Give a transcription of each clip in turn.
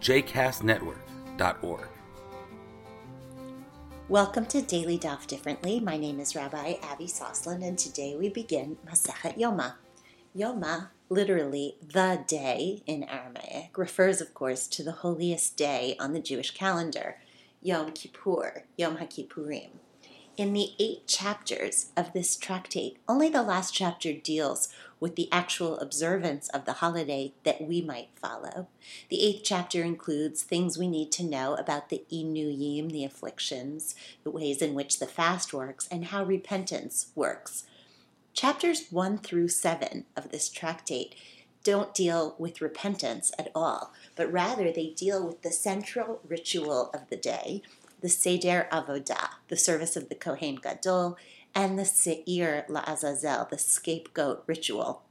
jcastnetwork.org. Welcome to Daily Daf Differently. My name is Rabbi Avi Soslin, and today we begin Masechet Yoma. Yoma, literally the day in Aramaic, refers, of course, to the holiest day on the Jewish calendar, Yom Kippur, Yom HaKippurim. In the eight chapters of this tractate, only the last chapter deals with the actual observance of the holiday that we might follow. The eighth chapter includes things we need to know about the Inuyim, the afflictions, the ways in which the fast works, and how repentance works. Chapters 1 through 7 of this tractate don't deal with repentance at all, but rather they deal with the central ritual of the day, the Seder Avodah, the service of the Kohen Gadol, and the Seir La'azazel, the scapegoat ritual.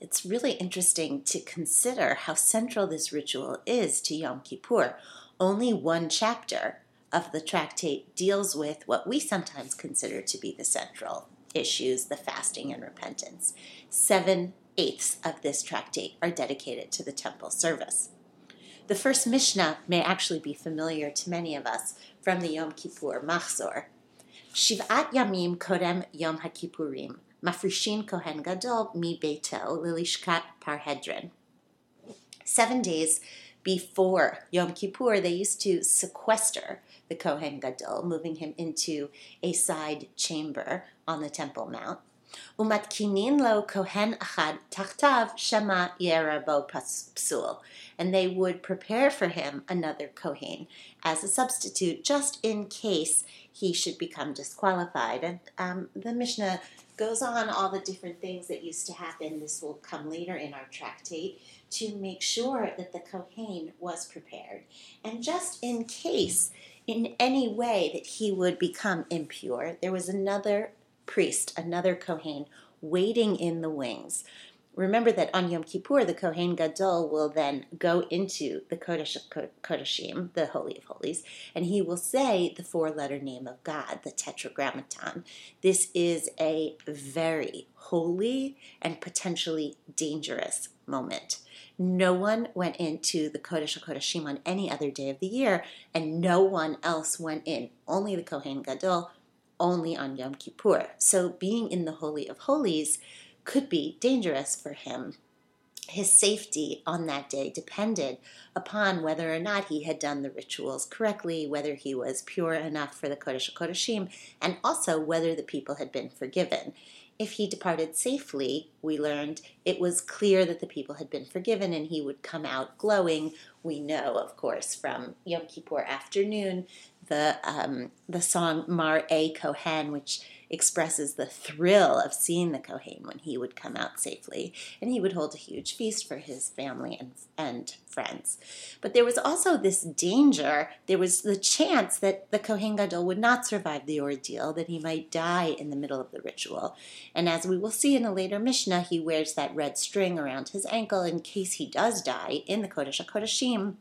It's really interesting to consider how central this ritual is to Yom Kippur. Only one chapter of the tractate deals with what we sometimes consider to be the central issues, the fasting and repentance. Seven eighths of this tractate are dedicated to the temple service. The first Mishnah may actually be familiar to many of us from the Yom Kippur Machzor. Shivat Yamim Kodem Yom HaKippurim, Mafrishin Kohen Gadol Mi Beito Lilishkat Parhedrin. Seven days before Yom Kippur, they used to sequester the Kohen Gadol, moving him into a side chamber on the Temple Mount. Umatkinin lo kohen achad tachtav shema yerabo psul, and they would prepare for him another kohen as a substitute, just in case he should become disqualified. And um, the Mishnah goes on all the different things that used to happen. This will come later in our tractate to make sure that the kohen was prepared, and just in case. In any way that he would become impure, there was another priest, another Kohen, waiting in the wings. Remember that on Yom Kippur, the Kohen Gadol will then go into the Kodesh Kodeshim, the Holy of Holies, and he will say the four letter name of God, the Tetragrammaton. This is a very holy and potentially dangerous moment. No one went into the Kodesh Kodeshim on any other day of the year, and no one else went in. Only the Kohen Gadol only on Yom Kippur. So being in the Holy of Holies could be dangerous for him. His safety on that day depended upon whether or not he had done the rituals correctly, whether he was pure enough for the Kodesh Kodeshim, and also whether the people had been forgiven. If he departed safely, we learned it was clear that the people had been forgiven and he would come out glowing. We know, of course, from Yom Kippur afternoon the um, the song Mareh Kohen, which expresses the thrill of seeing the Kohen when he would come out safely, and he would hold a huge feast for his family and and friends. But there was also this danger. There was the chance that the Kohen Gadol would not survive the ordeal, that he might die in the middle of the ritual. And as we will see in a later Mishnah, he wears that red string around his ankle in case he does die in the Kodesh HaKodeshim.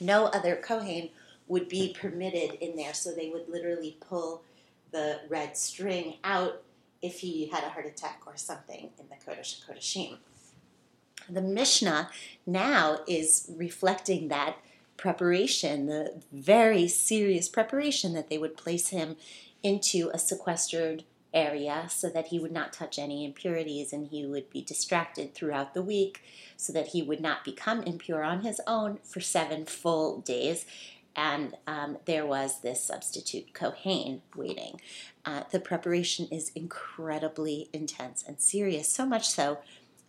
No other Kohen would be permitted in there. So they would literally pull the red string out if he had a heart attack or something in the Kodesh Kodeshim. The Mishnah now is reflecting that preparation, the very serious preparation that they would place him into a sequestered area so that he would not touch any impurities and he would be distracted throughout the week so that he would not become impure on his own for seven full days and um, there was this substitute Kohen waiting. Uh, the preparation is incredibly intense and serious, so much so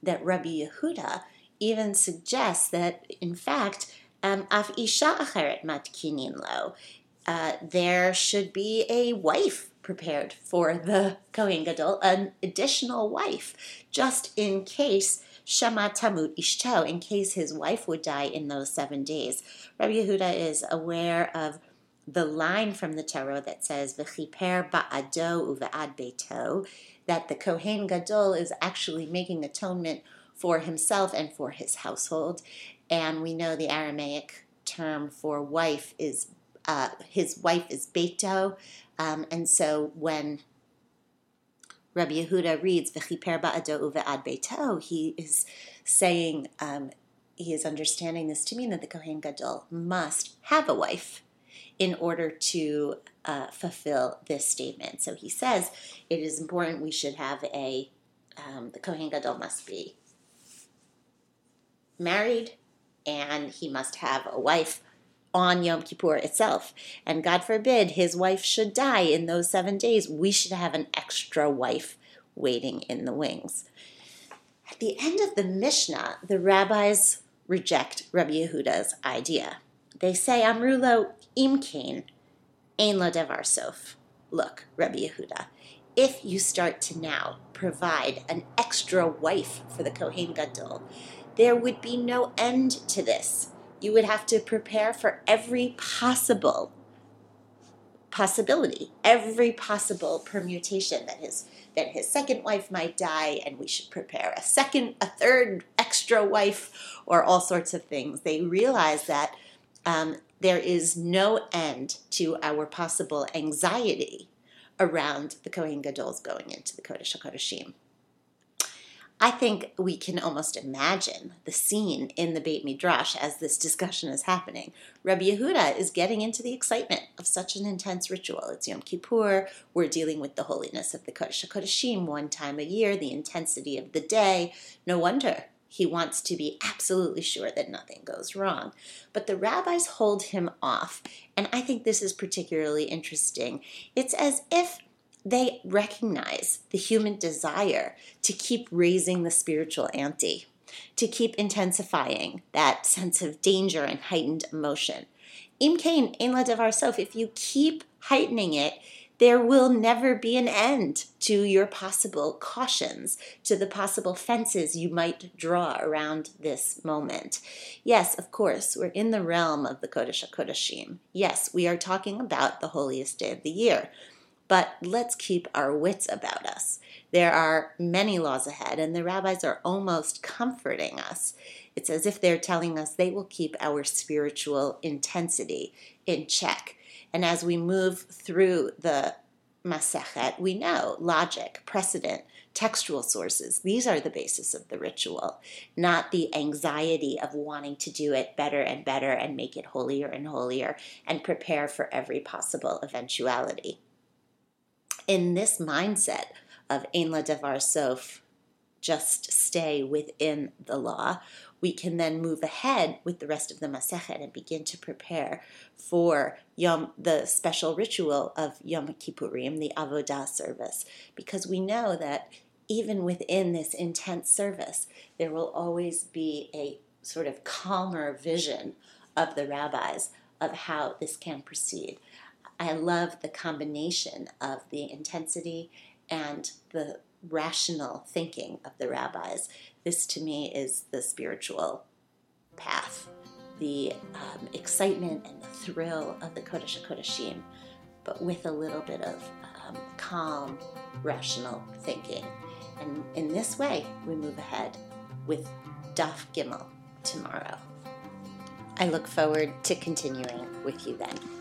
that Rabbi Yehuda even suggests that, in fact, um, af isha acheret matkinin lo, uh, there should be a wife prepared for the Kohen Gadol, an additional wife, just in case Shema Tamut Ishto, in case his wife would die in those seven days. Rabbi Yehuda is aware of the line from the Torah that says, V'chiper ba'ado uve'ad beito, that the Kohen Gadol is actually making atonement for himself and for his household. And we know the Aramaic term for wife is, uh, his wife is beito. Um, and so when Rabbi Yehuda reads "V'chiper ba'ado uve'ad beito," he is saying um, he is understanding this to mean that the Kohen Gadol must have a wife in order to uh, fulfill this statement. So he says it is important we should have a um, the Kohen Gadol must be married and he must have a wife on Yom Kippur itself. And God forbid his wife should die in those seven days. We should have an extra wife waiting in the wings. At the end of the Mishnah, the rabbis reject Rabbi Yehuda's idea. They say, Amrulo imkain, ein lo devar sof. Look, Rabbi Yehuda, if you start to now provide an extra wife for the Kohen Gadol, there would be no end to this you would have to prepare for every possible possibility, every possible permutation that his that his second wife might die and we should prepare a second, a third extra wife or all sorts of things. They realize that um, there is no end to our possible anxiety around the Kohen Gadol's going into the Kodesh HaKodeshim. I think we can almost imagine the scene in the Beit Midrash as this discussion is happening. Rabbi Yehuda is getting into the excitement of such an intense ritual. It's Yom Kippur. We're dealing with the holiness of the Kodesh HaKodeshim one time a year, the intensity of the day. No wonder he wants to be absolutely sure that nothing goes wrong. But the rabbis hold him off, and I think this is particularly interesting. It's as if they recognize the human desire to keep raising the spiritual ante, to keep intensifying that sense of danger and heightened emotion. Imkain, ein la devar sof, if you keep heightening it, there will never be an end to your possible cautions, to the possible fences you might draw around this moment. Yes, of course, we're in the realm of the Kodesh HaKodeshim. Yes, we are talking about the holiest day of the year but let's keep our wits about us. There are many laws ahead, and the rabbis are almost comforting us. It's as if they're telling us they will keep our spiritual intensity in check. And as we move through the Masechet, we know logic, precedent, textual sources. These are the basis of the ritual, not the anxiety of wanting to do it better and better and make it holier and holier and prepare for every possible eventuality in this mindset of Ein Devar Sof, just stay within the law, we can then move ahead with the rest of the Masechet and begin to prepare for Yom, the special ritual of Yom Kippurim, the Avodah service, because we know that even within this intense service, there will always be a sort of calmer vision of the rabbis of how this can proceed. I love the combination of the intensity and the rational thinking of the rabbis. This to me is the spiritual path, the um, excitement and the thrill of the Kodesh HaKodeshim, but with a little bit of um, calm, rational thinking. And in this way, we move ahead with Daf Gimel tomorrow. I look forward to continuing with you then.